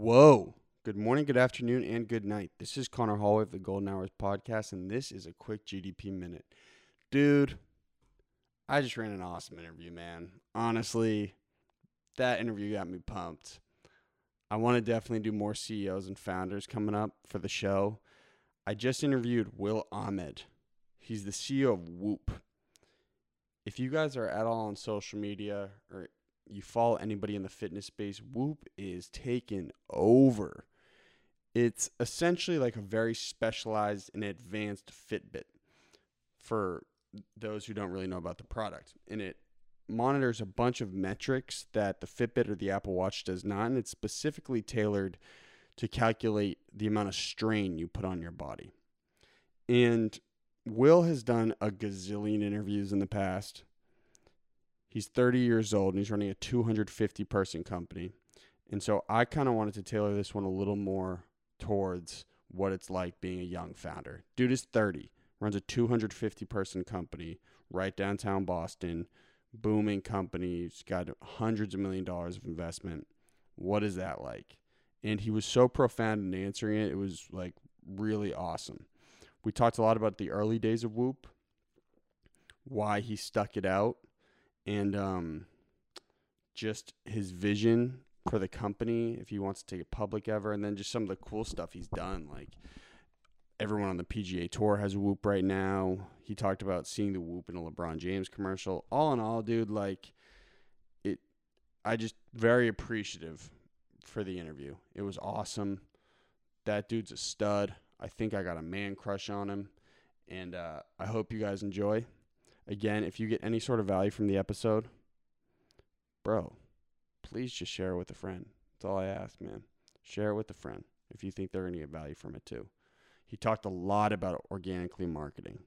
Whoa. Good morning, good afternoon, and good night. This is Conor Holway of the Golden Hours podcast, and this is a quick GDP minute. Dude, I just ran an awesome interview, man. Honestly, that interview got me pumped. I want to definitely do more CEOs and founders coming up for the show. I just interviewed Will Ahmed. He's the CEO of Whoop. If you guys are at all on social media or you follow anybody in the fitness space, Whoop is taken over. It's essentially like a very specialized and advanced Fitbit for those who don't really know about the product. And it monitors a bunch of metrics that the Fitbit or the Apple Watch does not, and it's specifically tailored to calculate the amount of strain you put on your body. And Will has done a gazillion interviews in the past. He's 30 years old and he's running a 250 person company. And so I kind of wanted to tailor this one a little more towards what it's like being a young founder. Dude is 30, runs a 250 person company right downtown Boston, booming company, he's got hundreds of million dollars of investment. What is that like? And he was so profound in answering it. It was like really awesome. We talked a lot about the early days of Whoop, why he stuck it out, and um, just his vision for the company if he wants to take it public ever, and then just some of the cool stuff he's done. Like everyone on the PGA Tour has a Whoop right now. He talked about seeing the Whoop in a LeBron James commercial. All in all, dude, like it. I just very appreciative for the interview. It was awesome. That dude's a stud. I think I got a man crush on him, and uh, I hope you guys enjoy. Again, if you get any sort of value from the episode, bro, please just share it with a friend. That's all I ask, man. Share it with a friend if you think they're going to get value from it too. He talked a lot about organically marketing.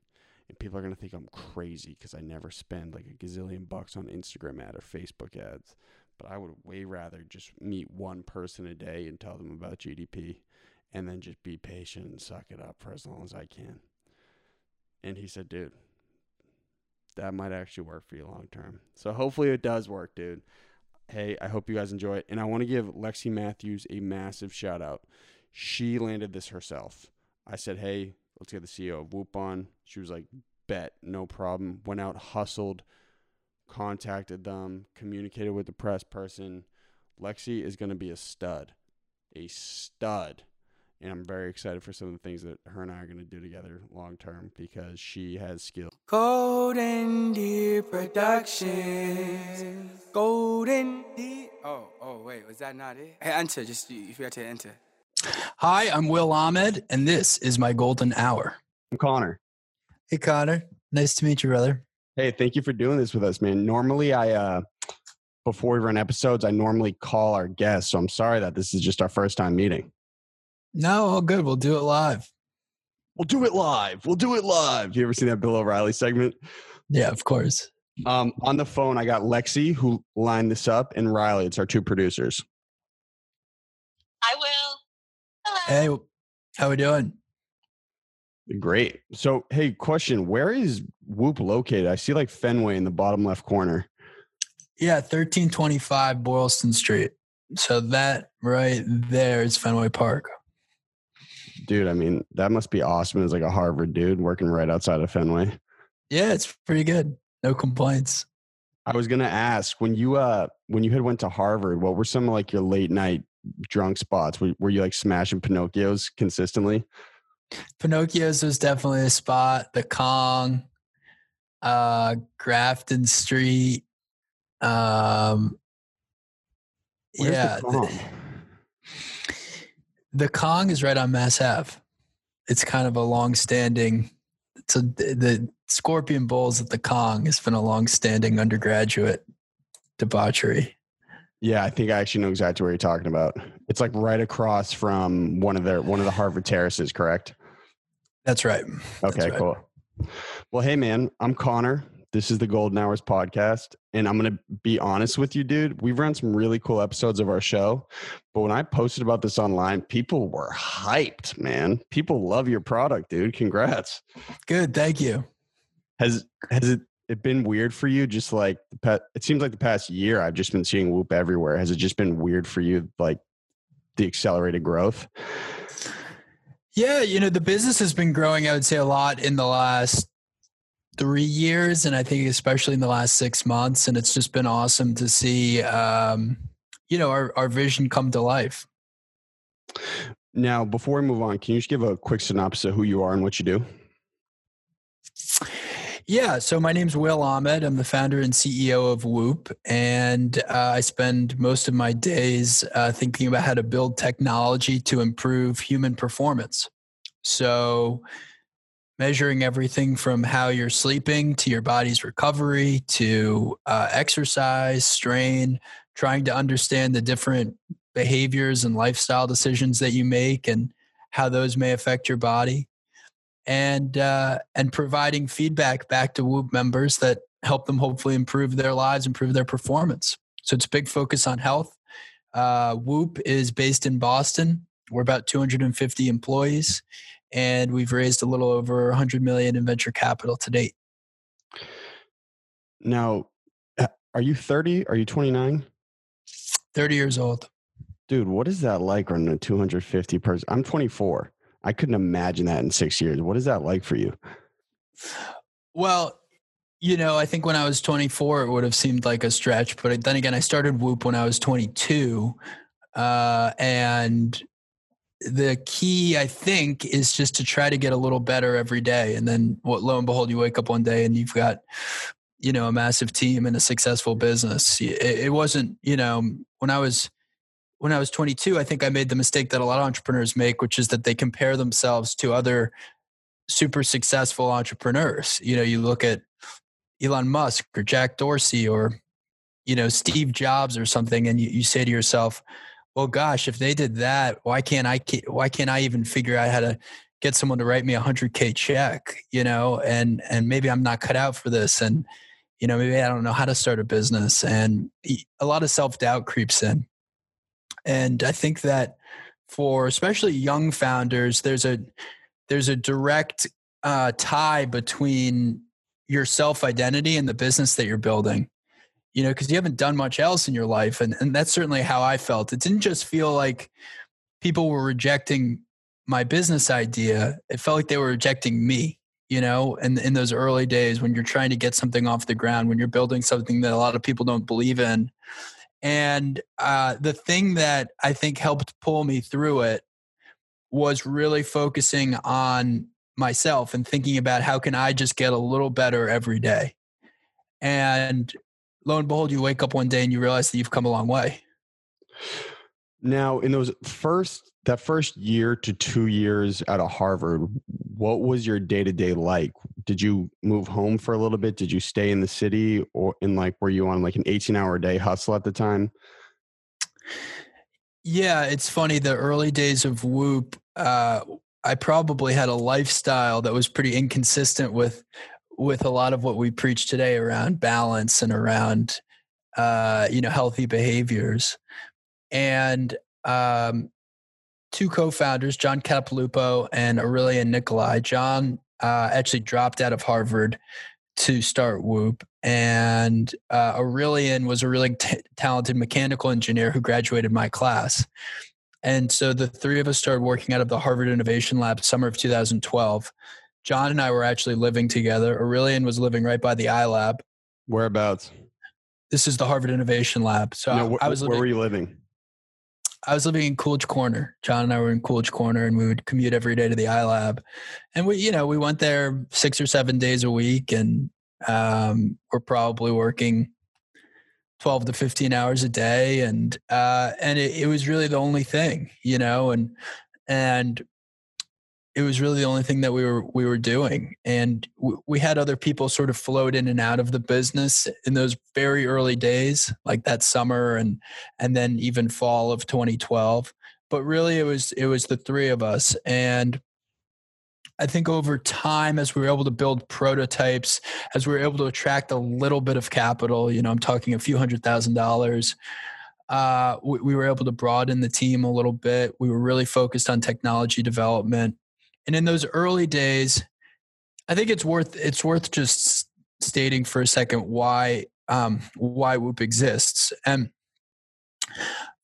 And people are going to think I'm crazy because I never spend like a gazillion bucks on Instagram ad or Facebook ads. But I would way rather just meet one person a day and tell them about GDP and then just be patient and suck it up for as long as I can. And he said, dude, that might actually work for you long term. So hopefully it does work, dude. Hey, I hope you guys enjoy it. And I want to give Lexi Matthews a massive shout out. She landed this herself. I said, hey, let's get the CEO of Whoop on. She was like, bet, no problem. Went out, hustled, contacted them, communicated with the press person. Lexi is going to be a stud, a stud and I'm very excited for some of the things that her and I are going to do together long term because she has skill. Golden Deer Productions. Golden Deer. Oh, oh, wait, was that not it? Hey, enter. Just if you forgot to enter. Hi, I'm Will Ahmed, and this is my golden hour. I'm Conor. Hey, Conor. Nice to meet you, brother. Hey, thank you for doing this with us, man. Normally, I uh before we run episodes, I normally call our guests. So I'm sorry that this is just our first time meeting. No, all good. We'll do it live. We'll do it live. We'll do it live. You ever seen that Bill O'Reilly segment? Yeah, of course. Um, on the phone, I got Lexi who lined this up, and Riley. It's our two producers. I will. Hello. Hey, how we doing? Great. So, hey, question: Where is Whoop located? I see like Fenway in the bottom left corner. Yeah, thirteen twenty-five Boylston Street. So that right there is Fenway Park. Dude, I mean, that must be awesome as like a Harvard dude working right outside of Fenway. Yeah, it's pretty good. No complaints. I was gonna ask when you uh when you had went to Harvard, what were some of like your late night drunk spots? Were, were you like smashing Pinocchios consistently? Pinocchios was definitely a spot. The Kong, uh, Grafton Street. Um, Where's yeah, the Kong? Is right on Mass Ave. It's kind of a long-standing. A the Scorpion Bowls at the Kong has been a long-standing undergraduate debauchery. Yeah, I think I actually know exactly what you're talking about. It's like right across from one of their one of the Harvard terraces, correct? That's right. That's Okay, right. cool. Well, hey man, I'm Conor. This is the Golden Hours podcast, and I'm gonna be honest with you, dude. We've run some really cool episodes of our show, but when I posted about this online, people were hyped, man. People love your product, dude. Congrats. Good. Thank you. Has has it it been weird for you? Just like the past, it seems like the past year, I've just been seeing Whoop everywhere. Has it just been weird for you, like the accelerated growth? Yeah, you know, the business has been growing, I would say, a lot in the last three years. And I think especially in the last six months. And it's just been awesome to see, um, you know, our, our vision come to life. Now, before we move on, can you just give a quick synopsis of who you are and what you do? Yeah, so my name's Will Ahmed. I'm the founder and CEO of Whoop, and uh, I spend most of my days uh, thinking about how to build technology to improve human performance. So, measuring everything from how you're sleeping to your body's recovery to uh, exercise, strain, trying to understand the different behaviors and lifestyle decisions that you make and how those may affect your body and uh, and providing feedback back to Whoop members that help them hopefully improve their lives, improve their performance. So it's a big focus on health. Uh, Whoop is based in Boston. We're about 250 employees, and we've raised a little over 100 million in venture capital to date. Now, are you 30? Are you 29? 30 years old. Dude, what is that like running a 250 person? I'm 24. I couldn't imagine that in six years. What is that like for you? Well, you know, I think when I was 24, it would have seemed like a stretch. But then again, I started Whoop when I was 22. Uh, and the key, I think, is just to try to get a little better every day. And then, what, lo and behold, you wake up one day and you've got, you know, a massive team and a successful business. It, it wasn't, you know, when I was when I was 22, I think I made the mistake that a lot of entrepreneurs make, which is that they compare themselves to other super successful entrepreneurs. You know, you look at Elon Musk or Jack Dorsey or, you know, Steve Jobs or something, and you, you say to yourself, well, gosh, if they did that, why can't I, why can't I even figure out how to get someone to write me a hundred K check, you know, and, and maybe I'm not cut out for this. And, you know, maybe I don't know how to start a business and a lot of self doubt creeps in. And I think that for especially young founders, there's a there's a direct uh, tie between your self identity and the business that you're building. You know, because you haven't done much else in your life, and and that's certainly how I felt. It didn't just feel like people were rejecting my business idea; it felt like they were rejecting me you know and in those early days when you're trying to get something off the ground when you're building something that a lot of people don't believe in and uh, the thing that I think helped pull me through it was really focusing on myself and thinking about how can I just get a little better every day. And lo and behold, you wake up one day and you realize that you've come a long way. Now, in those first that first year to two years out of Harvard, what was your day to day like? Did you move home for a little bit? Did you stay in the city, or in like were you on like an eighteen hour day hustle at the time? Yeah, it's funny. The early days of Whoop, uh, I probably had a lifestyle that was pretty inconsistent with with a lot of what we preach today around balance and around uh, you know healthy behaviors. And um, two co-founders, John Capodilupo and Aurelian Nicolae. John uh, actually dropped out of Harvard to start Whoop, and uh, Aurelian was a really t- talented mechanical engineer who graduated my class. And so the three of us started working out of the Harvard Innovation Lab summer of 2012. John and I were actually living together. Aurelian was living right by the iLab. Whereabouts? This is the Harvard Innovation Lab. So no, I, I was living, where were you living? I was living in Coolidge Corner. John and I were in Coolidge Corner, and we would commute every day to the iLab. And we, you know, we went there six or seven days a week, and um, we're probably working twelve to fifteen hours a day, and uh, and it, it was really the only thing, you know, and and it was really the only thing that we were we were doing and w- we had other people sort of float in and out of the business in those very early days like that summer and and then even fall of 2012 but really it was it was the three of us and I think over time, as we were able to build prototypes, as we were able to attract a little bit of capital, you know, I'm talking a few hundred thousand dollars, uh, we, we, were able to broaden the team a little bit. We were really focused on technology development. And in those early days, I think it's worth it's worth just stating for a second why um, why Whoop exists. And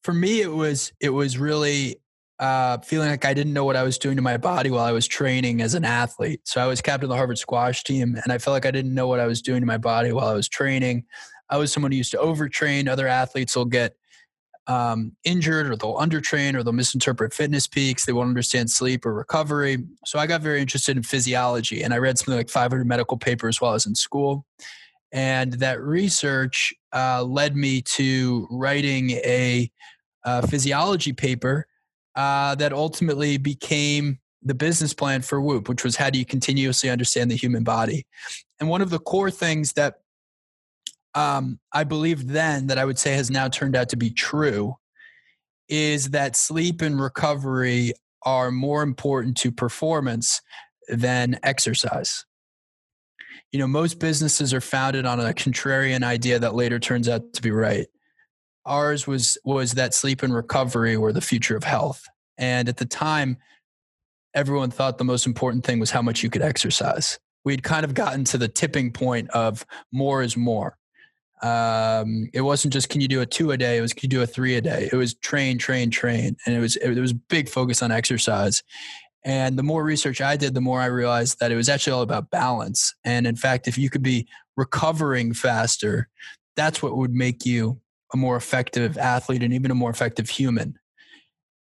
for me, it was it was really uh, feeling like I didn't know what I was doing to my body while I was training as an athlete. So I was captain of the Harvard squash team, and I felt like I didn't know what I was doing to my body while I was training. I was someone who used to overtrain. Other athletes will get um, injured or they'll undertrain or they'll misinterpret fitness peaks. They won't understand sleep or recovery. So I got very interested in physiology and I read something like 500 medical papers while I was in school. And that research uh, led me to writing a, a physiology paper uh, that ultimately became the business plan for Whoop, which was how do you continuously understand the human body? And one of the core things that um, I believed then that I would say has now turned out to be true is that sleep and recovery are more important to performance than exercise. You know, most businesses are founded on a contrarian idea that later turns out to be right. Ours was was that sleep and recovery were the future of health. And at the time, everyone thought the most important thing was how much you could exercise. We'd kind of gotten to the tipping point of more is more um, it wasn't just can you do a two a day? It was can you do a three a day? It was train train train. And it was it was big focus on exercise. And the more research i did the more i realized that it was actually all about balance. And in fact if you could be recovering faster that's what would make you a more effective athlete and even a more effective human.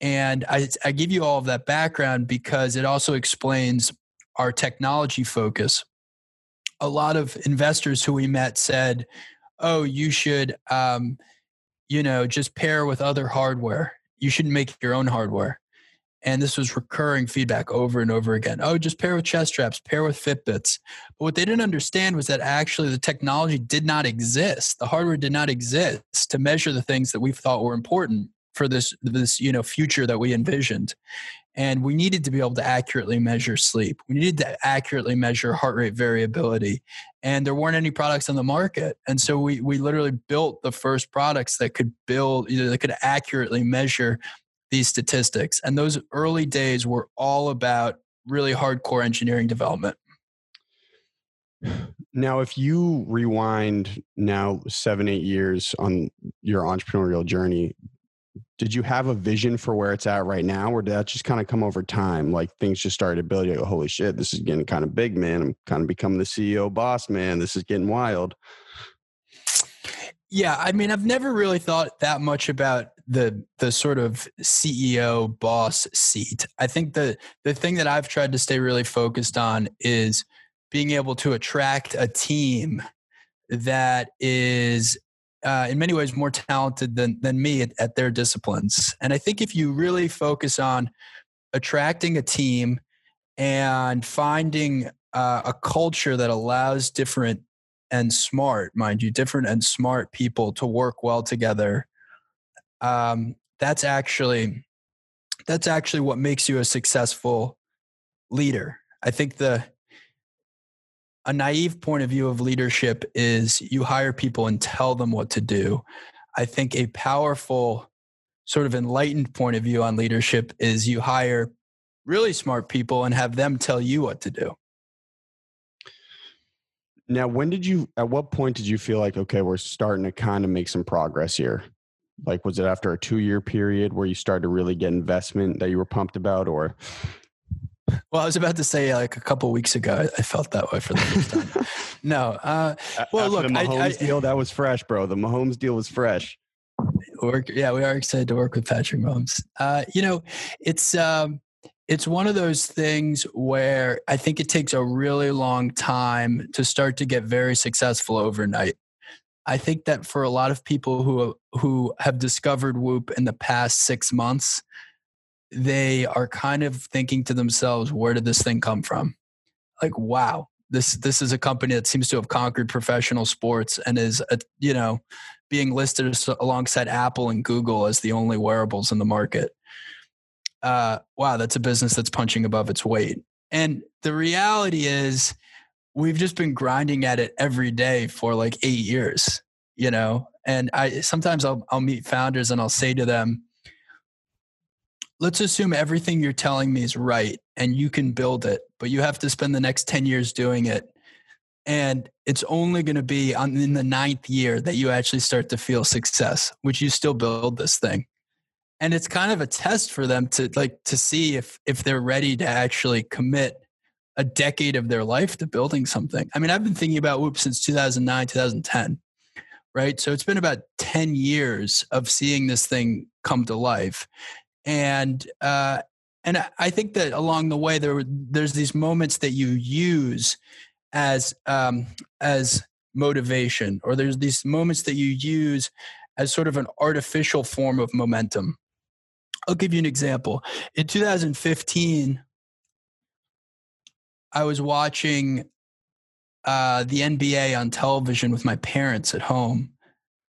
And I, I give you all of that background because it also explains our technology focus. A lot of investors who we met said oh, you should, um, you know, just pair with other hardware. You shouldn't make your own hardware. And this was recurring feedback over and over again. Oh, just pair with chest straps, pair with Fitbits. But what they didn't understand was that actually the technology did not exist. The hardware did not exist to measure the things that we thought were important for this this you know future that we envisioned and we needed to be able to accurately measure sleep we needed to accurately measure heart rate variability and there weren't any products on the market. And so we we literally built the first products that could build you know, that could accurately measure these statistics. And those early days were all about really hardcore engineering development. Now if you rewind now seven eight years on your entrepreneurial journey did you have a vision for where it's at right now or did that just kind of come over time? Like things just started building go, holy shit this is getting kind of big man. I'm kind of becoming the ceo boss man. This is getting wild. Yeah i mean i've never really thought that much about the the sort of ceo boss seat. I think the the thing that i've tried to stay really focused on is being able to attract a team that is uh, in many ways more talented than than me at, at, their disciplines. And I think if you really focus on attracting a team and finding uh, a culture that allows different and smart, mind you, different and smart people to work well together, um, that's actually that's actually what makes you a successful leader. I think the a naive point of view of leadership is you hire people and tell them what to do. I think a powerful, sort of enlightened point of view on leadership is you hire really smart people and have them tell you what to do. Now, when did you, at what point did you feel like, okay, we're starting to kind of make some progress here? Like, was it after a two year period where you started to really get investment that you were pumped about, or well, I was about to say like a couple weeks ago, I felt that way for the first time. no, uh, well, After look, the Mahomes I, I, deal that was fresh, bro. The Mahomes deal was fresh. Work, yeah, we are excited to work with Patrick Mahomes. Uh, you know, it's um, it's one of those things where I think it takes a really long time to start to get very successful overnight. I think that for a lot of people who who have discovered Whoop in the past six months, they are kind of thinking to themselves, where did this thing come from? Like, wow, this this is a company that seems to have conquered professional sports and is a, you know being listed alongside Apple and Google as the only wearables in the market. Uh, wow, that's a business that's punching above its weight. And the reality is, we've just been grinding at it every day for like eight years, you know. And I sometimes I'll I'll meet founders and I'll say to them, let's assume everything you're telling me is right and you can build it, but you have to spend the next 10 years doing it. And it's only going to be on, in the ninth year that you actually start to feel success, which you still build this thing. and it's kind of a test for them to like to see if if they're ready to actually commit a decade of their life to building something. I mean, I've been thinking about Whoop since 2009, 2010, right? So it's been about 10 years of seeing this thing come to life. And uh, and I think that along the way there there's these moments that you use as um, as motivation, or there's these moments that you use as sort of an artificial form of momentum. I'll give you an example. In 2015, I was watching uh, the NBA on television with my parents at home.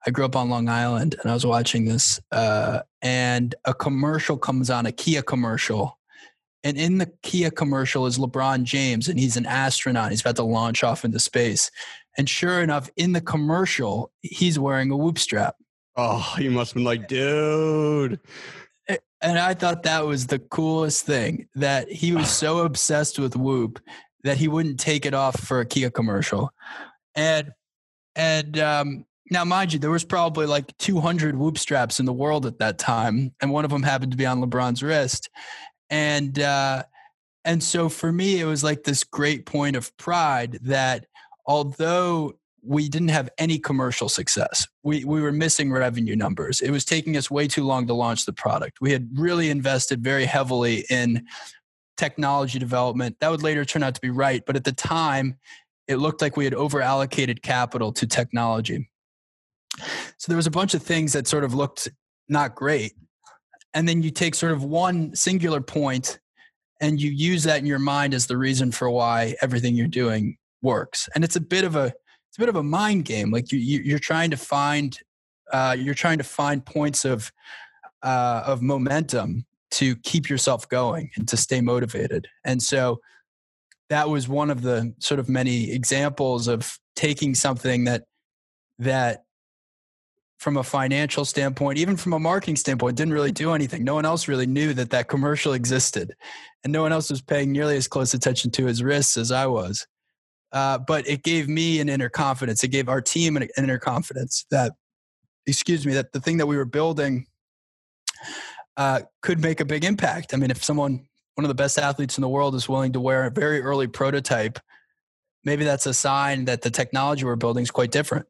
I grew up on Long Island and I was watching this, uh, and a commercial comes on, a Kia commercial. And in the Kia commercial is LeBron James, and he's an astronaut. He's about to launch off into space. And sure enough, in the commercial, he's wearing a whoop strap. Oh, you must have been like, dude. And I thought that was the coolest thing that he was so obsessed with Whoop that he wouldn't take it off for a Kia commercial. And and um, now, mind you, there was probably like 200 Whoop straps in the world at that time, and one of them happened to be on LeBron's wrist. And uh, and so for me, it was like this great point of pride that although we didn't have any commercial success. We we were missing revenue numbers. It was taking us way too long to launch the product. We had really invested very heavily in technology development. That would later turn out to be right, but at the time, it looked like we had over allocated capital to technology. So there was a bunch of things that sort of looked not great. And then you take sort of one singular point and you use that in your mind as the reason for why everything you're doing works. And it's a bit of a it's a bit of a mind game. Like you, you are trying to find uh, you're trying to find points of uh, of momentum to keep yourself going and to stay motivated. And so that was one of the sort of many examples of taking something that that from a financial standpoint, even from a marketing standpoint, didn't really do anything. No one else really knew that that commercial existed, and no one else was paying nearly as close attention to his risks as I was. Uh, but it gave me an inner confidence. It gave our team an inner confidence that, excuse me, that the thing that we were building uh, could make a big impact. I mean, if someone, one of the best athletes in the world, is willing to wear a very early prototype, maybe that's a sign that the technology we're building is quite different.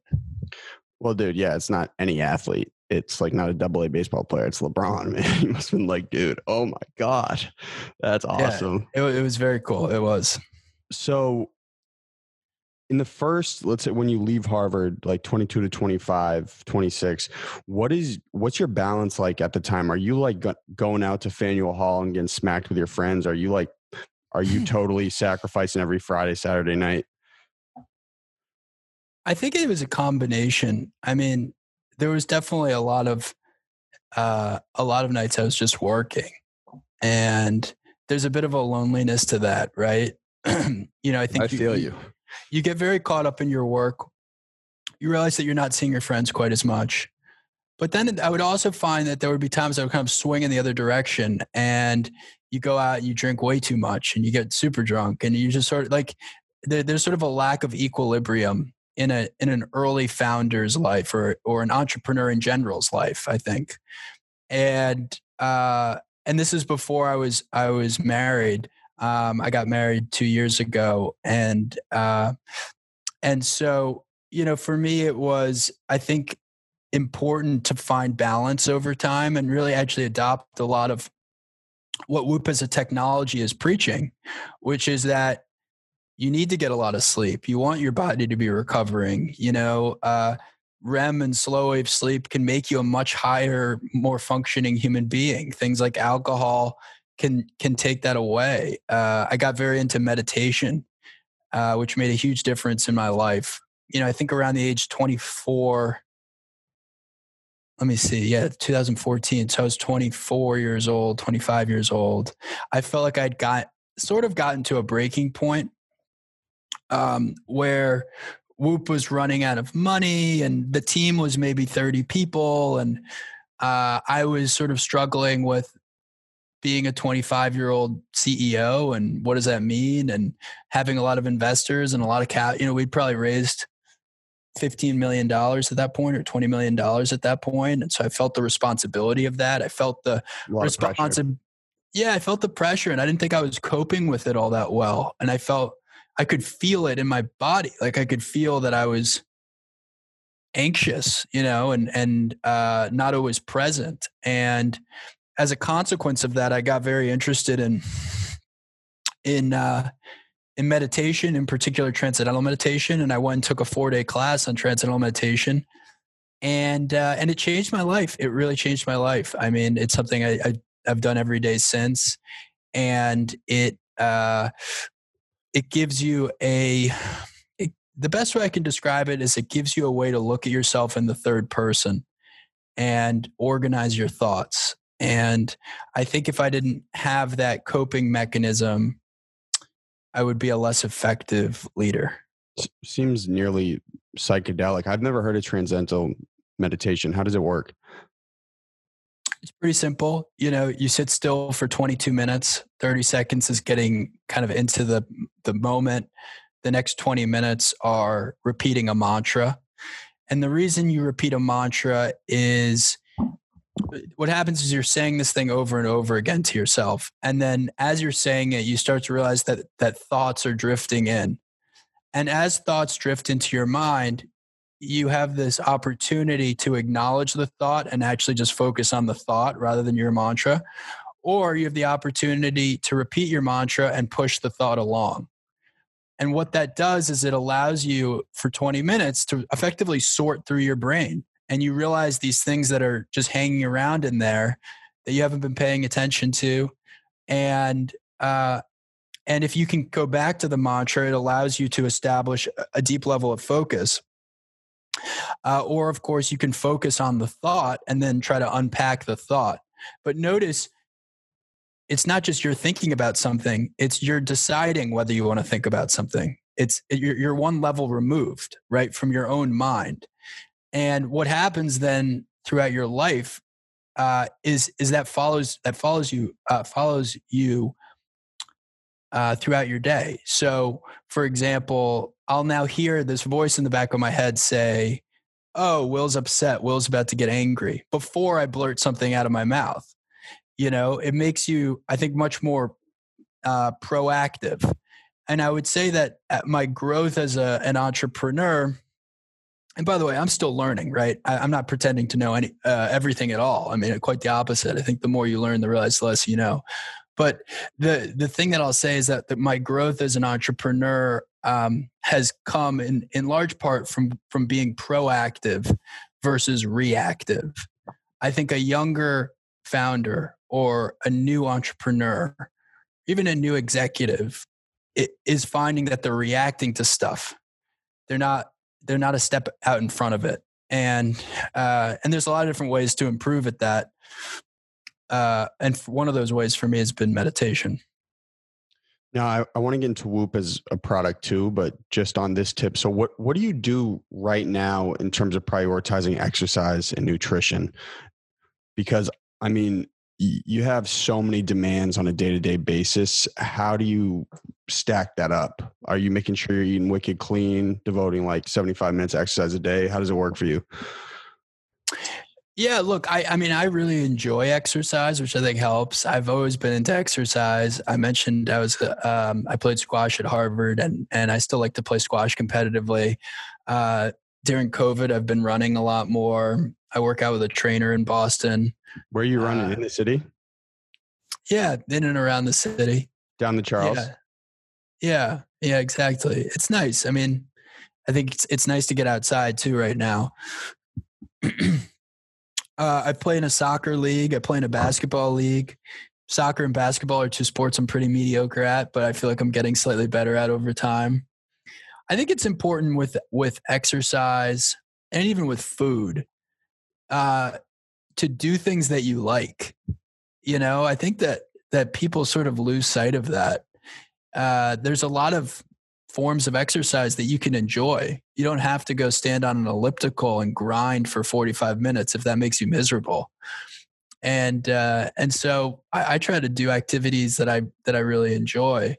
Well, dude, yeah, it's not any athlete. It's like not a double A baseball player. It's LeBron, man. He must have been like, dude, oh my God. That's awesome. Yeah, it, it was very cool. It was. So in the first let's say when you leave harvard like 22 to 25 26 what is what's your balance like at the time are you like going out to faneuil hall and getting smacked with your friends are you like are you totally sacrificing every friday saturday night i think it was a combination i mean there was definitely a lot of uh a lot of nights i was just working and there's a bit of a loneliness to that right you know i think i feel you, you you get very caught up in your work. You realize that you're not seeing your friends quite as much. But then I would also find that there would be times I would kind of swing in the other direction and you go out and you drink way too much and you get super drunk and you just sort of like there, there's sort of a lack of equilibrium in a in an early founder's life or or an entrepreneur in general's life, I think. And uh and this is before I was I was married. Um, I got married two years ago, and uh, and so you know, for me, it was I think important to find balance over time and really actually adopt a lot of what Whoop as a technology is preaching, which is that you need to get a lot of sleep. You want your body to be recovering. You know, uh, REM and slow wave sleep can make you a much higher, more functioning human being. Things like alcohol can can take that away. Uh, I got very into meditation, uh, which made a huge difference in my life. You know, I think around the age 24. Let me see. Yeah, 2014. So I was 24 years old, 25 years old. I felt like I'd got sort of gotten to a breaking point um, where Whoop was running out of money and the team was maybe 30 people. And uh, I was sort of struggling with being a 25 year old CEO and what does that mean? And having a lot of investors and a lot of cap, you know, we'd probably raised $15 million at that point or $20 million at that point. And so I felt the responsibility of that. I felt the responsibility. Yeah, I felt the pressure and I didn't think I was coping with it all that well. And I felt I could feel it in my body. Like I could feel that I was anxious, you know, and and uh, not always present. And as a consequence of that, I got very interested in in uh, in meditation, in particular transcendental meditation, and I went and took a four day class on transcendental meditation, and uh, and it changed my life. It really changed my life. I mean, it's something I, I have done every day since, and it uh, it gives you a it, the best way I can describe it is it gives you a way to look at yourself in the third person and organize your thoughts. And I think if I didn't have that coping mechanism I would be a less effective leader. Seems nearly psychedelic. I've never heard of transcendental meditation. How does it work? It's pretty simple. You know, you sit still for 22 minutes. 30 seconds is getting kind of into the the moment. The next 20 minutes are repeating a mantra. And the reason you repeat a mantra is what happens is you're saying this thing over and over again to yourself and then as you're saying it you start to realize that that thoughts are drifting in and as thoughts drift into your mind you have this opportunity to acknowledge the thought and actually just focus on the thought rather than your mantra or you have the opportunity to repeat your mantra and push the thought along. And what that does is it allows you for 20 minutes to effectively sort through your brain and you realize these things that are just hanging around in there that you haven't been paying attention to. And uh, and if you can go back to the mantra it allows you to establish a deep level of focus uh, or of course you can focus on the thought and then try to unpack the thought. But notice it's not just you're thinking about something it's you're deciding whether you want to think about something. It's you're, one level removed right from your own mind. And what happens then throughout your life uh, is is that follows that follows you uh, follows you uh, throughout your day. So, for example, I'll now hear this voice in the back of my head say, "Oh, Will's upset. Will's about to get angry." Before I blurt something out of my mouth, you know, it makes you, I think, much more uh, proactive. And I would say that my growth as a, an entrepreneur and by the way, I'm still learning, right? I, am not pretending to know any uh, everything at all. I mean, quite the opposite. I think the more you learn, the realize the less you know. But the the thing that I'll say is that, that my growth as an entrepreneur um, has come in in large part from from being proactive versus reactive. I think a younger founder or a new entrepreneur, even a new executive, is finding that they're reacting to stuff. They're not they're not a step out in front of it and uh, and there's a lot of different ways to improve at that uh, and one of those ways for me has been meditation. Now I, I want to get into whoop as a product too but just on this tip so what what do you do right now in terms of prioritizing exercise and nutrition? Because i mean you have so many demands on a day-to-day basis how do you stack that up? Are you making sure you're eating wicked clean devoting like 75 minutes exercise a day? How does it work for you yeah look i i mean i really enjoy exercise which i think helps i've always been into exercise i mentioned i was um, i played squash at harvard and and i still like to play squash competitively uh, during covid i've been running a lot more i work out with a trainer in boston where are you running uh, in the city? Yeah, in and around the city. Down the Charles. Yeah. yeah, yeah, exactly. It's nice. I mean, I think it's it's nice to get outside too right now. uh, I play in a soccer league. I play in a basketball league. Soccer and basketball are two sports I'm pretty mediocre at, but I feel like I'm getting slightly better at over time. I think it's important with with exercise and even with food. Uh, to do things that you like. You know, I think that that people sort of lose sight of that. Uh, there's a lot of forms of exercise that you can enjoy. You don't have to go stand on an elliptical and grind for 45 minutes if that makes you miserable. And uh, and so I, I try to do activities that I that I really enjoy.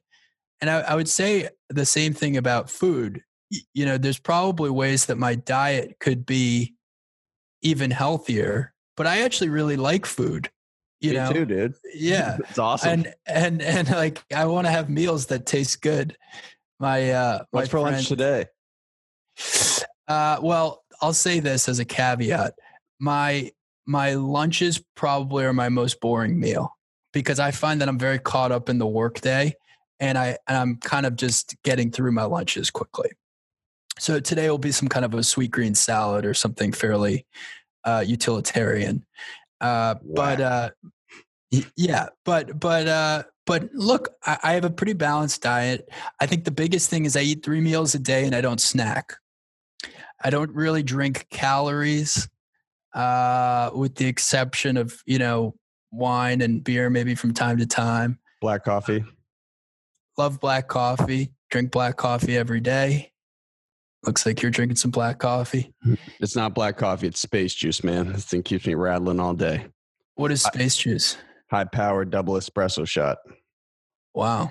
And I, I would say the same thing about food. you know, there's probably ways that my diet could be even healthier, but I actually really like food. You Me know, too, dude. yeah. It's awesome. And and and like I want to have meals that taste good. My uh What's my for lunch today? Uh well, I'll say this as a caveat. My my lunches probably are my most boring meal because I find that I'm very caught up in the workday and I and I'm kind of just getting through my lunches quickly. So today will be some kind of a Sweetgreen salad or something fairly uh, utilitarian. Uh, but uh, yeah, but but uh, but look, I, I have a pretty balanced diet. I think the biggest thing is I eat three meals a day and I don't snack. I don't really drink calories, uh, with the exception of you know wine and beer maybe from time to time. Black coffee. Love black coffee. Drink black coffee every day. Looks like you're drinking some black coffee. It's not black coffee. It's space juice, man. This thing keeps me rattling all day. What is space juice? High powered double espresso shot. Wow.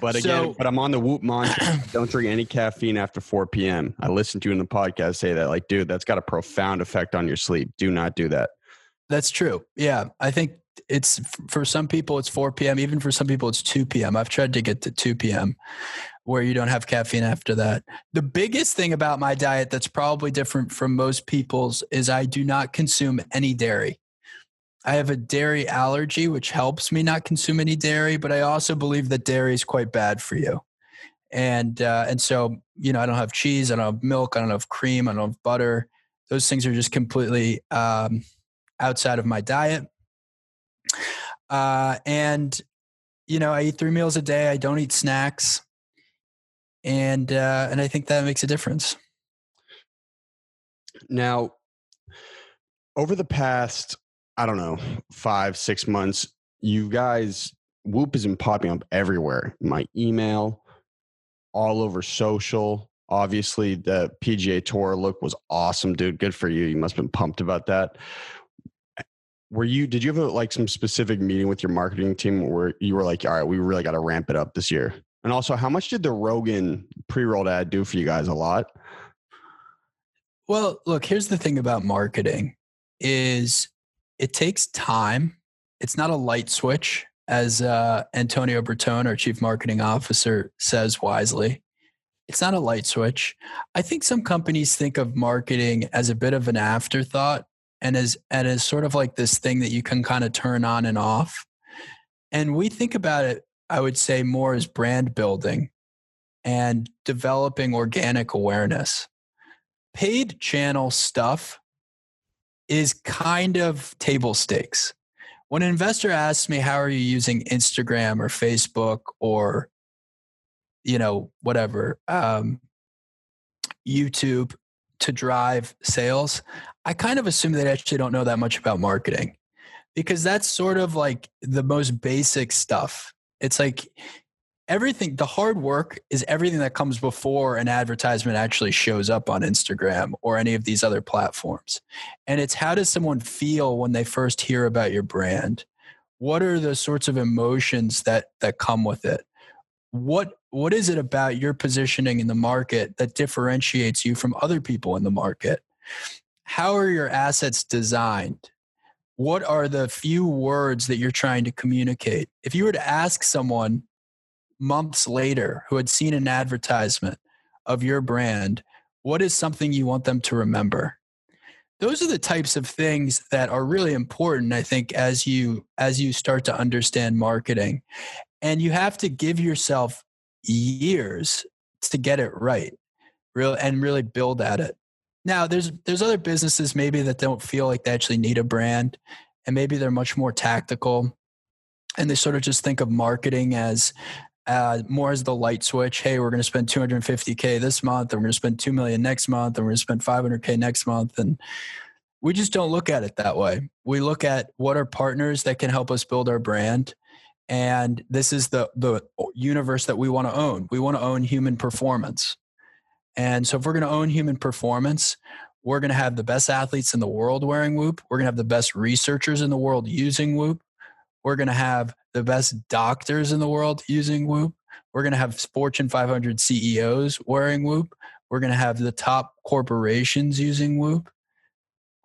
But again, So- but I'm on the Whoop mantra. Don't drink any caffeine after 4 p.m. I listened to you in the podcast say that, like, dude, that's got a profound effect on your sleep. Do not do that. That's true. Yeah. I think it's for some people it's 4 p.m. Even for some people it's 2 p.m. I've tried to get to 2 p.m. where you don't have caffeine after that. The biggest thing about my diet that's probably different from most people's is I do not consume any dairy. I have a dairy allergy, which helps me not consume any dairy, but I also believe that dairy is quite bad for you. And uh, and so you know I don't have cheese, I don't have milk, I don't have cream, I don't have butter. Those things are just completely um, outside of my diet. Uh, and you know, I eat three meals a day. I don't eat snacks, and uh, and I think that makes a difference. Now, over the past, I don't know, five, six months, you guys, Whoop has been popping up everywhere. My email, all over social. Obviously, the PGA Tour look was awesome, dude. Good for you. You must have been pumped about that. Were you? Did you have a, like some specific meeting with your marketing team where you were like, "All right, we really got to ramp it up this year"? And also, how much did the Rogan pre-rolled ad do for you guys? A lot. Well, look, here's the thing about marketing is it takes time. It's not a light switch, as uh, Antonio Bertone, our chief marketing officer, says wisely. It's not a light switch. I think some companies think of marketing as a bit of an afterthought and as and as sort of like this thing that you can kind of turn on and off. And we think about it, I would say, more as brand building and developing organic awareness paid channel stuff is kind of table stakes. When an investor asks me, how are you using Instagram or Facebook or, you know, whatever, um, YouTube to drive sales, I kind of assume they actually don't know that much about marketing because that's sort of like the most basic stuff. It's like everything the hard work is everything that comes before an advertisement actually shows up on Instagram or any of these other platforms. And it's how does someone feel when they first hear about your brand? What are the sorts of emotions that that come with it? What what is it about your positioning in the market that differentiates you from other people in the market? How are your assets designed? What are the few words that you're trying to communicate? If you were to ask someone months later who had seen an advertisement of your brand, what is something you want them to remember? Those are the types of things that are really important, I think, as you as you start to understand marketing. And you have to give yourself years to get it right. Real and really build at it. Now there's there's other businesses maybe that don't feel like they actually need a brand and maybe they're much more tactical and they sort of just think of marketing as uh, more as the light switch. Hey, we're going to spend 250k this month, and we're going to spend two million next month, and we're going to spend 500k next month, and we just don't look at it that way. We look at what are partners that can help us build our brand, and this is the the universe that we want to own. We want to own human performance, and so if we're going to own human performance. We're going to have the best athletes in the world wearing Whoop. We're going to have the best researchers in the world using Whoop. We're going to have the best doctors in the world using Whoop. We're going to have Fortune 500 CEOs wearing Whoop. We're going to have the top corporations using Whoop.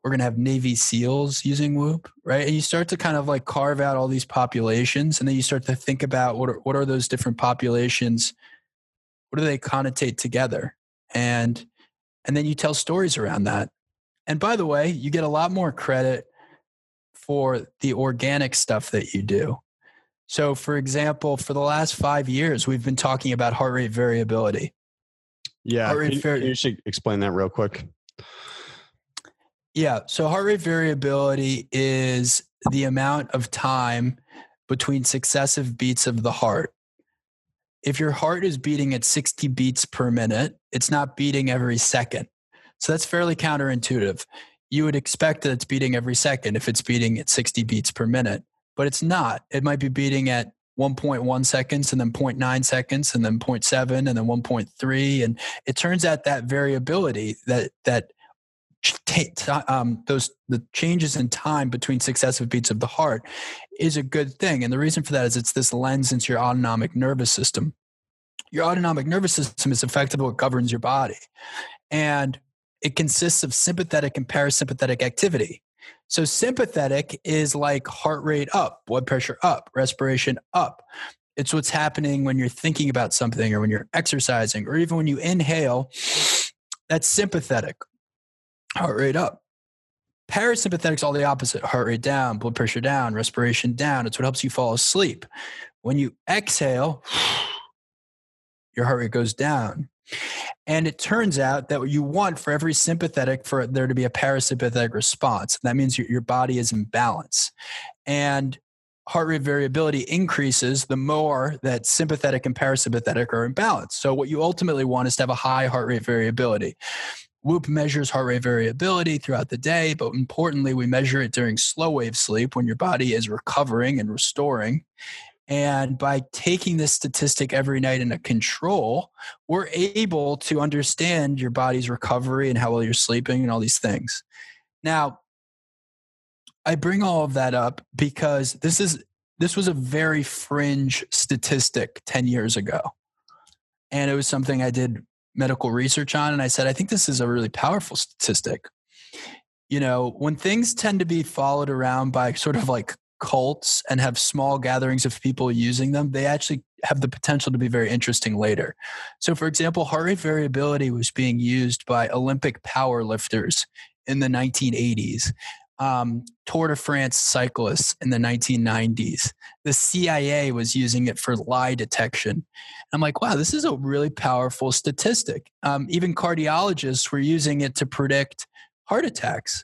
We're going to have Navy SEALs using Whoop, right? And you start to kind of like carve out all these populations, and then you start to think about what are, what are those different populations? What do they connotate together? And and then you tell stories around that. And by the way, you get a lot more credit for the organic stuff that you do. So, for example, for the last five years, we've been talking about heart rate variability. Yeah, heart rate can, you should explain that real quick. Yeah, so heart rate variability is the amount of time between successive beats of the heart. If your heart is beating at 60 beats per minute, it's not beating every second. So that's fairly counterintuitive. You would expect that it's beating every second if it's beating at 60 beats per minute, but it's not. It might be beating at 1.1 seconds and then 0.9 seconds and then 0.7 and then 1.3 and it turns out that variability that that um, those the changes in time between successive beats of the heart is a good thing and the reason for that is it's this lens into your autonomic nervous system your autonomic nervous system is effectively what governs your body and it consists of sympathetic and parasympathetic activity so sympathetic is like heart rate up, blood pressure up, respiration up. It's what's happening when you're thinking about something or when you're exercising or even when you inhale. That's sympathetic. Heart rate up. Parasympathetic's all the opposite. Heart rate down, blood pressure down, respiration down. It's what helps you fall asleep. When you exhale, your heart rate goes down. And it turns out that what you want for every sympathetic for there to be a parasympathetic response. That means your, your body is in balance. And heart rate variability increases the more that sympathetic and parasympathetic are in balance. So what you ultimately want is to have a high heart rate variability. Whoop measures heart rate variability throughout the day, but importantly, we measure it during slow wave sleep when your body is recovering and restoring. And by taking this statistic every night in a control, we're able to understand your body's recovery and how well you're sleeping and all these things. Now, I bring all of that up because this is this was a very fringe statistic 10 years ago. And it was something I did medical research on and I said I think this is a really powerful statistic. You know, when things tend to be followed around by sort of like cults and have small gatherings of people using them, they actually have the potential to be very interesting later. So, for example, heart rate variability was being used by Olympic power lifters in the 1980s, um, Tour de France cyclists in the 1990s. The CIA was using it for lie detection. I'm like, wow, this is a really powerful statistic. Um, even cardiologists were using it to predict heart attacks.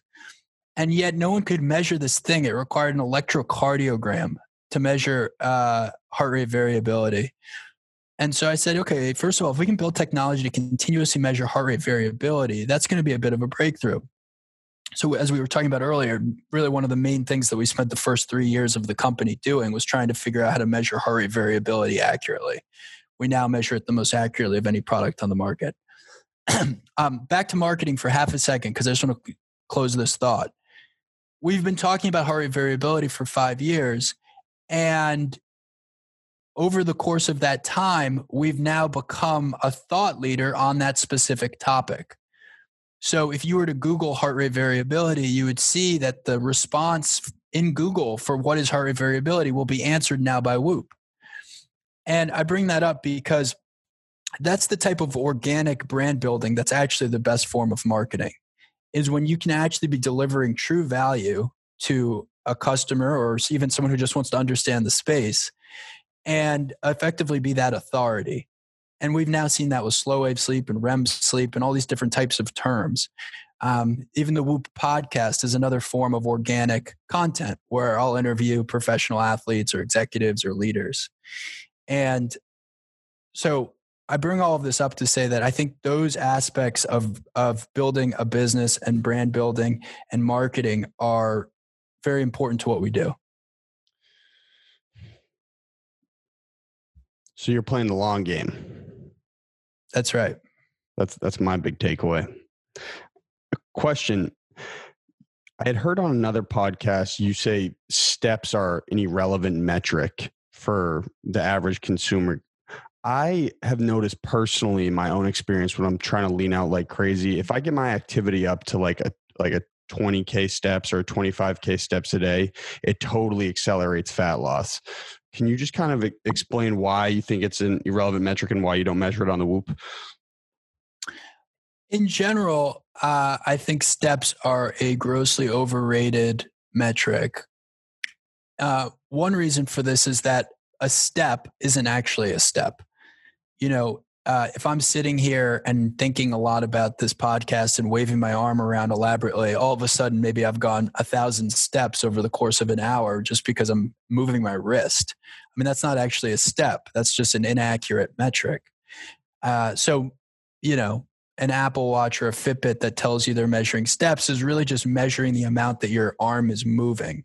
And yet, no one could measure this thing. It required an electrocardiogram to measure uh, heart rate variability. And so I said, okay, first of all, if we can build technology to continuously measure heart rate variability, that's going to be a bit of a breakthrough. So, as we were talking about earlier, really one of the main things that we spent the first three years of the company doing was trying to figure out how to measure heart rate variability accurately. We now measure it the most accurately of any product on the market. um, back to marketing for half a second, because I just want to close this thought we've been talking about heart rate variability for five years. And over the course of that time, we've now become a thought leader on that specific topic. So if you were to Google heart rate variability, you would see that the response in Google for what is heart rate variability will be answered now by Whoop. And I bring that up because that's the type of organic brand building that's actually the best form of marketing is when you can actually be delivering true value to a customer or even someone who just wants to understand the space and effectively be that authority. And we've now seen that with slow wave sleep and REM sleep and all these different types of terms. Um, even the Whoop podcast is another form of organic content where I'll interview professional athletes or executives or leaders. And so I bring all of this up to say that I think those aspects of of building a business and brand building and marketing are very important to what we do. So you're playing the long game. That's right. That's that's my big takeaway. A question I had heard on another podcast you say steps are an irrelevant metric for the average consumer I have noticed personally in my own experience when I'm trying to lean out like crazy, if I get my activity up to like a like a 20k steps or 25k steps a day, it totally accelerates fat loss. Can you just kind of explain why you think it's an irrelevant metric and why you don't measure it on the Whoop? In general, uh, I think steps are a grossly overrated metric. Uh, one reason for this is that a step isn't actually a step. You know, uh, if I'm sitting here and thinking a lot about this podcast and waving my arm around elaborately, all of a sudden maybe I've gone a thousand steps over the course of an hour just because I'm moving my wrist. I mean, that's not actually a step, that's just an inaccurate metric. Uh, so, you know, an Apple Watch or a Fitbit that tells you they're measuring steps is really just measuring the amount that your arm is moving.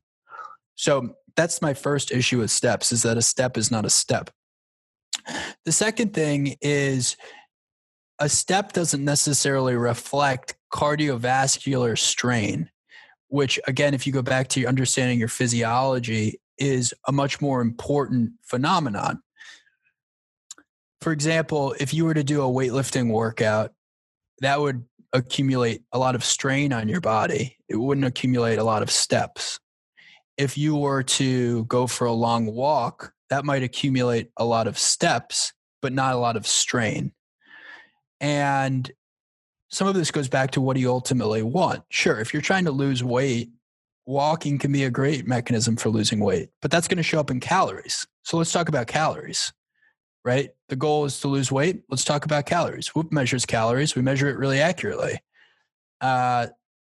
So that's my first issue with steps is that a step is not a step. The second thing is a step doesn't necessarily reflect cardiovascular strain, which, again, if you go back to understanding your physiology, is a much more important phenomenon. For example, if you were to do a weightlifting workout, that would accumulate a lot of strain on your body. It wouldn't accumulate a lot of steps. If you were to go for a long walk, that might accumulate a lot of steps, but not a lot of strain. And some of this goes back to what do you ultimately want? Sure, if you're trying to lose weight, walking can be a great mechanism for losing weight, but that's going to show up in calories. So let's talk about calories, right? The goal is to lose weight. Let's talk about calories. Whoop measures calories. We measure it really accurately. Uh,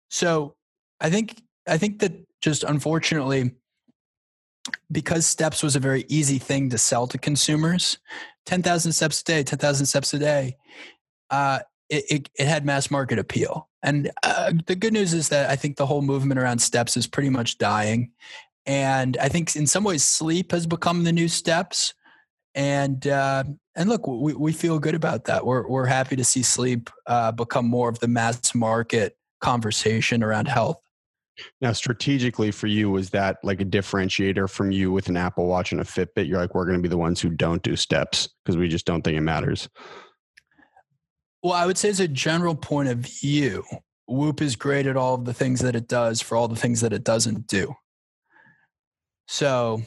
so I think I think that just unfortunately because steps was a very easy thing to sell to consumers 10,000 steps a day 10,000 steps a day uh, it, it, it, had mass market appeal. And uh, the good news is that i think the whole movement around steps is pretty much dying. And i think in some ways sleep has become the new steps. And uh, and look we, we feel good about that. We're, we're happy to see sleep uh, become more of the mass market conversation around health now, strategically for you, was that like a differentiator from you with an Apple Watch and a Fitbit? You're like, we're going to be the ones who don't do steps because we just don't think it matters. Well, I would say as a general point of view, Whoop is great at all of the things that it does for all the things that it doesn't do. So,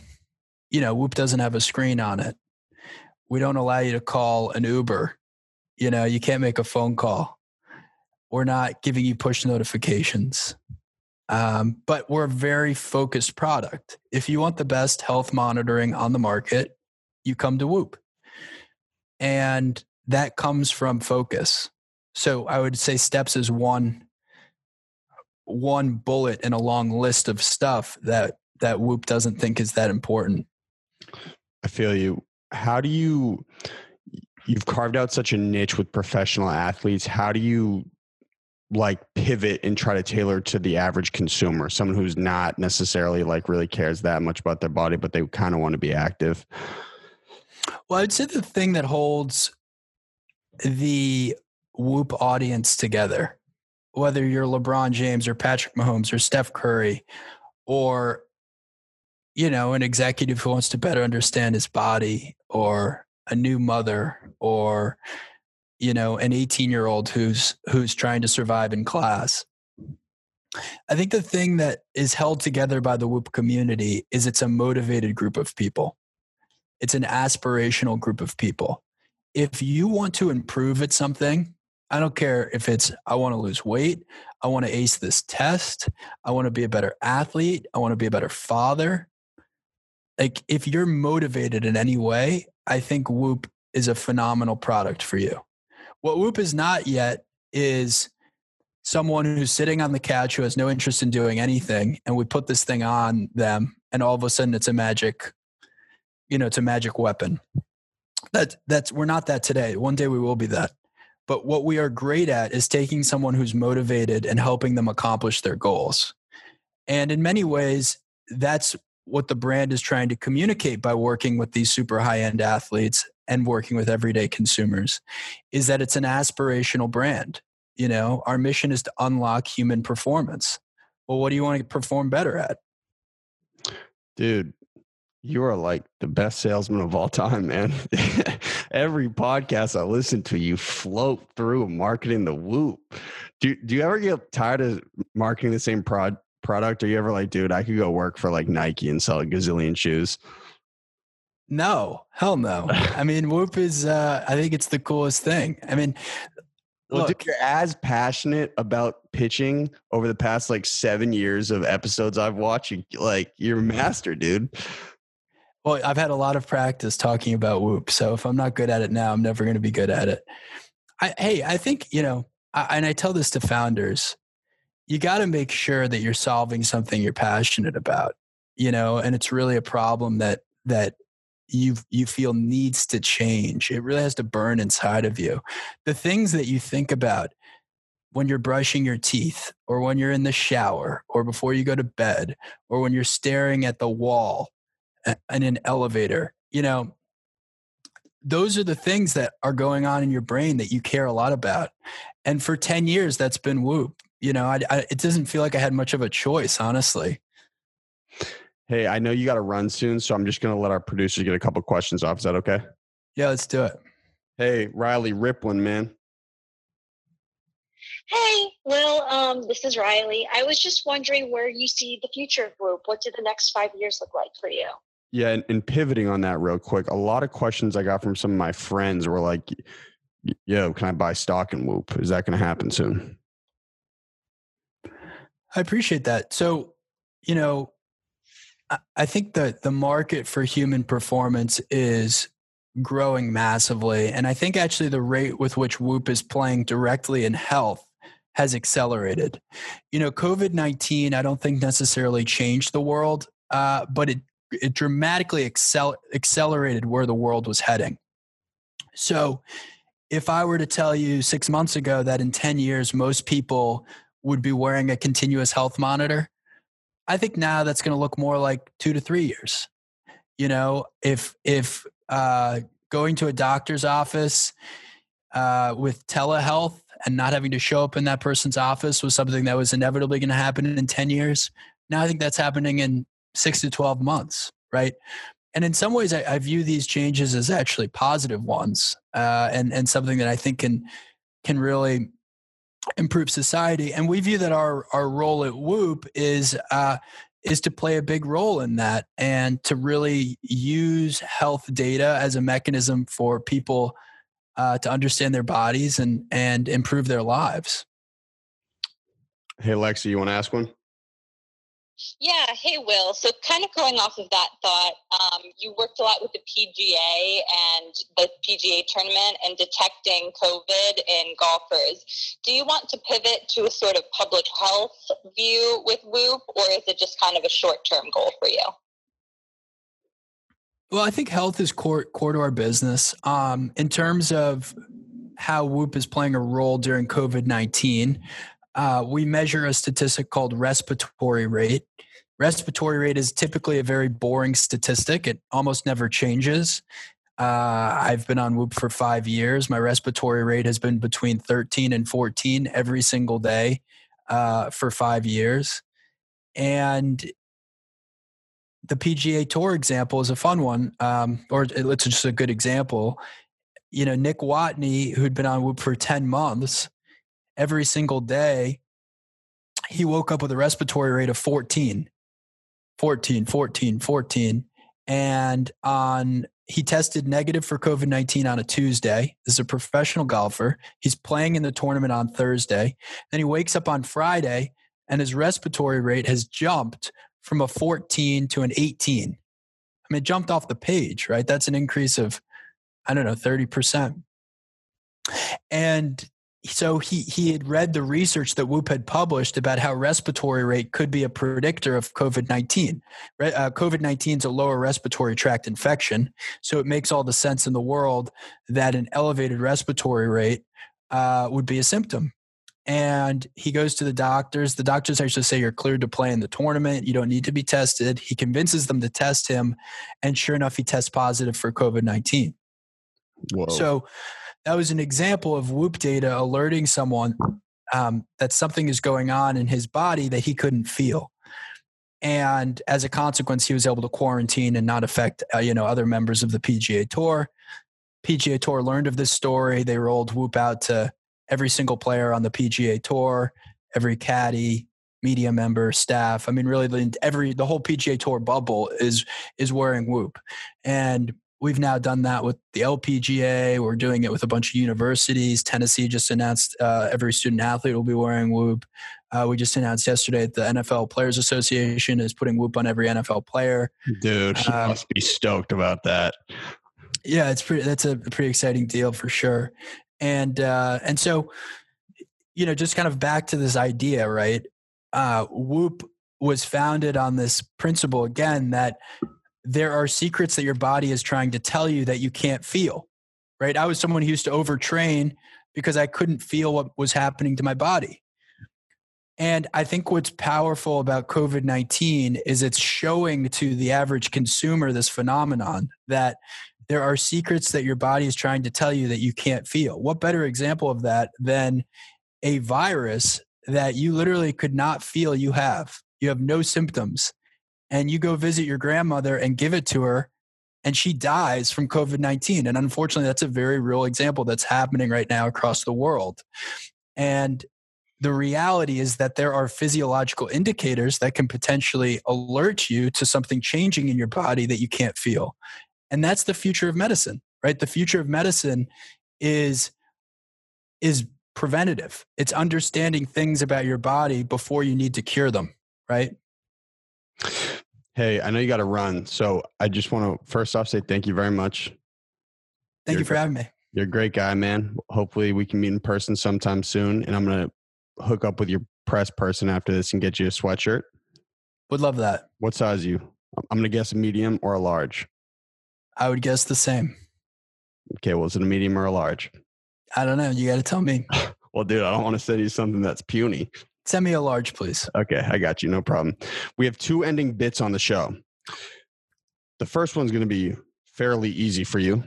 you know, Whoop doesn't have a screen on it. We don't allow you to call an Uber. You know, you can't make a phone call. We're not giving you push notifications. Um, but we're a very focused product. If you want the best health monitoring on the market, you come to Whoop. And that comes from focus. So I would say steps is one one bullet in a long list of stuff that that Whoop doesn't think is that important. I feel you. How do you you've carved out such a niche with professional athletes. How do you like pivot and try to tailor to the average consumer, someone who's not necessarily like really cares that much about their body, but they kind of want to be active? Well, I'd say the thing that holds the Whoop audience together, whether you're LeBron James or Patrick Mahomes or Steph Curry, or you know, an executive who wants to better understand his body, or a new mother, or you know an 18 year old who's who's trying to survive in class. I think the thing that is held together by the whoop community is it's a motivated group of people. It's an aspirational group of people. If you want to improve at something i don't care if it's i want to lose weight i want to ace this test i want to be a better athlete i want to be a better father like if you're motivated in any way i think whoop is a phenomenal product for you what Whoop is not yet is someone who's sitting on the couch who has no interest in doing anything, and we put this thing on them, and all of a sudden it's a magic, you know, it's a magic weapon. That that's we're not that today. One day we will be that. But what we are great at is taking someone who's motivated and helping them accomplish their goals. And in many ways, that's what the brand is trying to communicate by working with these super high end athletes and working with everyday consumers is that it's an aspirational brand. You know, our mission is to unlock human performance. Well, what do you want to perform better at? Dude, You are like the best salesman of all time, man. Every podcast I listen to, you float through marketing the whoop. Do, do you ever get tired of marketing the same prod, product? Are you ever like, dude, I could go work for like Nike and sell a gazillion shoes? No, hell no. I mean, Whoop is, uh, I think it's the coolest thing. I mean, well, dude, you're as passionate about pitching over the past like seven years of episodes I've watched. You, like, you're a master, dude. Well, I've had a lot of practice talking about Whoop. So if I'm not good at it now, I'm never going to be good at it. I, hey, I think, you know, I, and I tell this to founders you got to make sure that you're solving something you're passionate about, you know, and it's really a problem that, that you you feel needs to change. It really has to burn inside of you. The things that you think about when you're brushing your teeth or when you're in the shower or before you go to bed or when you're staring at the wall in an elevator, you know, those are the things that are going on in your brain that you care a lot about. And for 10 years, that's been Whoop. You know, I, I, it doesn't feel like I had much of a choice, honestly. Hey, I know you got to run soon, so I'm just going to let our producers get a couple questions off. Is that okay? Yeah, let's do it. Hey, Riley Riplin, man. Hey, Will. Um, this is Riley. I was just wondering where you see the future of Whoop. What do the next five years look like for you? Yeah, and, and pivoting on that real quick, a lot of questions I got from some of my friends were like, "Yo, can I buy stock in Whoop? Is that going to happen soon?" I appreciate that. So, you know, I think that the market for human performance is growing massively. And I think actually the rate with which Whoop is playing directly in health has accelerated. You know, COVID 19, I don't think necessarily changed the world, uh, but it, it dramatically accel- accelerated where the world was heading. So, if I were to tell you six months ago that in 10 years, most people would be wearing a continuous health monitor, I think now that's going to look more like two to three years. You know, if if uh, going to a doctor's office uh, with telehealth and not having to show up in that person's office was something that was inevitably going to happen in 10 years. Now I think that's happening in six to 12 months, right? And in some ways, I, I view these changes as actually positive ones, uh, and and something that I think can can really improve society. And we view that our our role at Whoop is uh, is to play a big role in that and to really use health data as a mechanism for people uh, to understand their bodies and and improve their lives. Hey, Lexi, you want to ask one? Yeah. Hey, Will. So, kind of going off of that thought, um, you worked a lot with the PGA and the PGA tournament and detecting COVID in golfers. Do you want to pivot to a sort of public health view with Whoop, or is it just kind of a short term goal for you? Well, I think health is core, core to our business. Um, in terms of how Whoop is playing a role during COVID 19, uh, we measure a statistic called respiratory rate. Respiratory rate is typically a very boring statistic, it almost never changes. Uh, I've been on Whoop for five years. My respiratory rate has been between 13 and 14 every single day uh, for five years. And the PGA Tour example is a fun one, um, or it's just a good example. You know, Nick Watney, who'd been on Whoop for 10 months, every single day, he woke up with a respiratory rate of 14, 14, 14, 14. And on he tested negative for COVID 19 on a Tuesday. This is a professional golfer. He's playing in the tournament on Thursday. Then he wakes up on Friday and his respiratory rate has jumped from a 14 to an 18. I mean, it jumped off the page, right? That's an increase of, I don't know, 30%. And so he he had read the research that Whoop had published about how respiratory rate could be a predictor of COVID nineteen. Uh, COVID nineteen is a lower respiratory tract infection, so it makes all the sense in the world that an elevated respiratory rate uh, would be a symptom. And he goes to the doctors. The doctors actually say you're cleared to play in the tournament. You don't need to be tested. He convinces them to test him, and sure enough, he tests positive for COVID nineteen. So that was an example of Whoop data alerting someone um, that something is going on in his body that he couldn't feel. and as a consequence, he was able to quarantine and not affect uh, you know other members of the PGA Tour. PGA Tour learned of this story. They rolled Whoop out to every single player on the PGA Tour, every caddy, media member, staff. I mean, really, every the whole PGA Tour bubble is is wearing Whoop, and we've now done that with the LPGA. We're doing it with a bunch of universities. Tennessee just announced uh, every student athlete will be wearing Whoop. Uh, we just announced yesterday that the NFL Players Association is putting Whoop on every NFL player. Dude, he um, must be stoked about that. Yeah, it's pretty. That's a pretty exciting deal for sure. And uh, and so, you know, just kind of back to this idea, right? Uh, Whoop was founded on this principle again that there are secrets that your body is trying to tell you that you can't feel. Right? I was someone who used to overtrain because I couldn't feel what was happening to my body. And I think what's powerful about COVID 19 is it's showing to the average consumer this phenomenon that there are secrets that your body is trying to tell you that you can't feel. What better example of that than a virus that you literally could not feel you have? You have no symptoms. And you go visit your grandmother and give it to her, and she dies from COVID 19. And unfortunately, that's a very real example that's happening right now across the world. And the reality is that there are physiological indicators that can potentially alert you to something changing in your body that you can't feel. And that's the future of medicine, right? The future of medicine is is preventative. It's understanding things about your body before you need to cure them, right? Hey, I know you got to run. So I just want to first off say thank you very much. Thank you're you for having me. You're a great guy, man. Hopefully we can meet in person sometime soon. And I'm going to hook up with your press person after this and get you a sweatshirt? Would love that. What size you? I'm going to guess a medium or a large. I would guess the same. Okay, well, is it a medium or a large? I don't know. You got to tell me. well, dude, I don't want to send you something that's puny. Send me a large, please. Okay, I got you. No problem. We have two ending bits on the show. The first one's going to be fairly easy for you.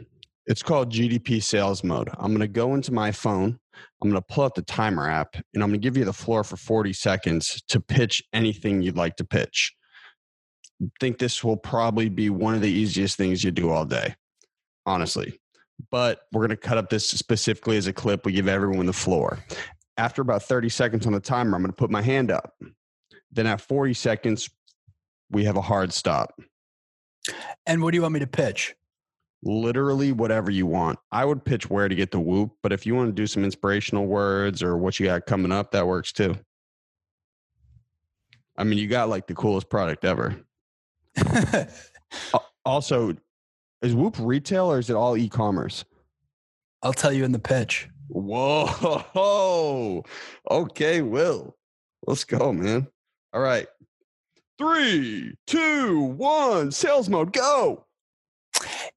It's called GDP sales mode. I'm going to go into my phone I'm going to pull out the timer app and I'm going to give you the floor for 40 seconds to pitch anything you'd like to pitch. I think this will probably be one of the easiest things you do all day, honestly. But we're going to cut up this specifically as a clip. We give everyone the floor. After about 30 seconds on the timer, I'm going to put my hand up. Then at 40 seconds, we have a hard stop. And what do you want me to pitch? literally whatever you want. I would pitch where to get the whoop, but if you want to do some inspirational words or what you got coming up, that works too. I mean, you got like the coolest product ever. also, is Whoop retail or is it all e-commerce? I'll tell you in the pitch. Whoa. Okay, Will. Let's go, man. All right. Three, two, one, sales mode, go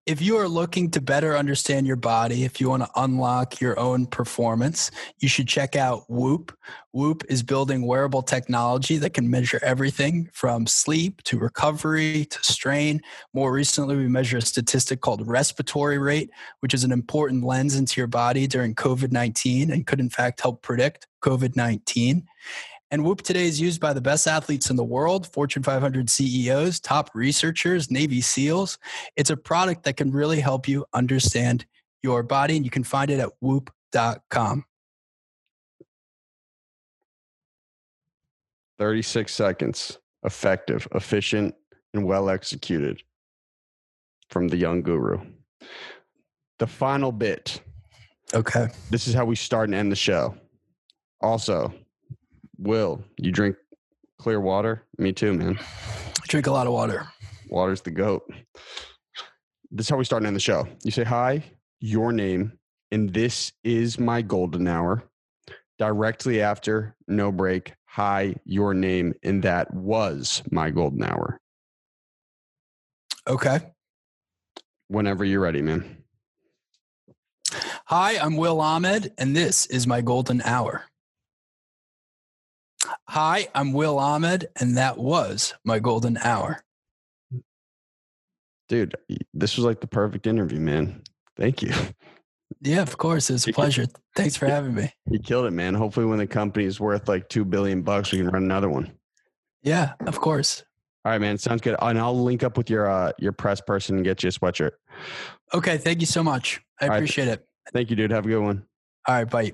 if you are looking to better understand your body, if you want to unlock your own performance, you should check out Whoop. Whoop is building wearable technology that can measure everything from sleep to recovery to strain. More recently, we measure a statistic called respiratory rate, which is an important lens into your body during COVID 19 and could, in fact, help predict COVID 19. And Whoop today is used by the best athletes in the world, Fortune 500 CEOs, top researchers, Navy SEALs. It's a product that can really help you understand your body, and you can find it at whoop.com. 36 seconds, effective, efficient, and well executed from the young guru. The final bit. Okay. This is how we start and end the show. Also, Will, you drink clear water? Me too, man. I drink a lot of water. Water's the goat. This is how we start in the show. You say, Hi, your name, and this is my golden hour. Directly after, no break, hi, your name, and that was my golden hour. Okay. Whenever you're ready, man. Hi, I'm Will Ahmed, and this is my golden hour. Hi, I'm Will Ahmed, and that was my golden hour. Dude, this was like the perfect interview, man. Thank you. Yeah, of course. It's a pleasure. Thanks for having me. You killed it, man. Hopefully when the company is worth like two billion bucks, we can run another one. Yeah, of course. All right, man. Sounds good. And I'll link up with your uh your press person and get you a sweatshirt. Okay, thank you so much. I All right. appreciate it. Thank you, dude. Have a good one. All right, bye.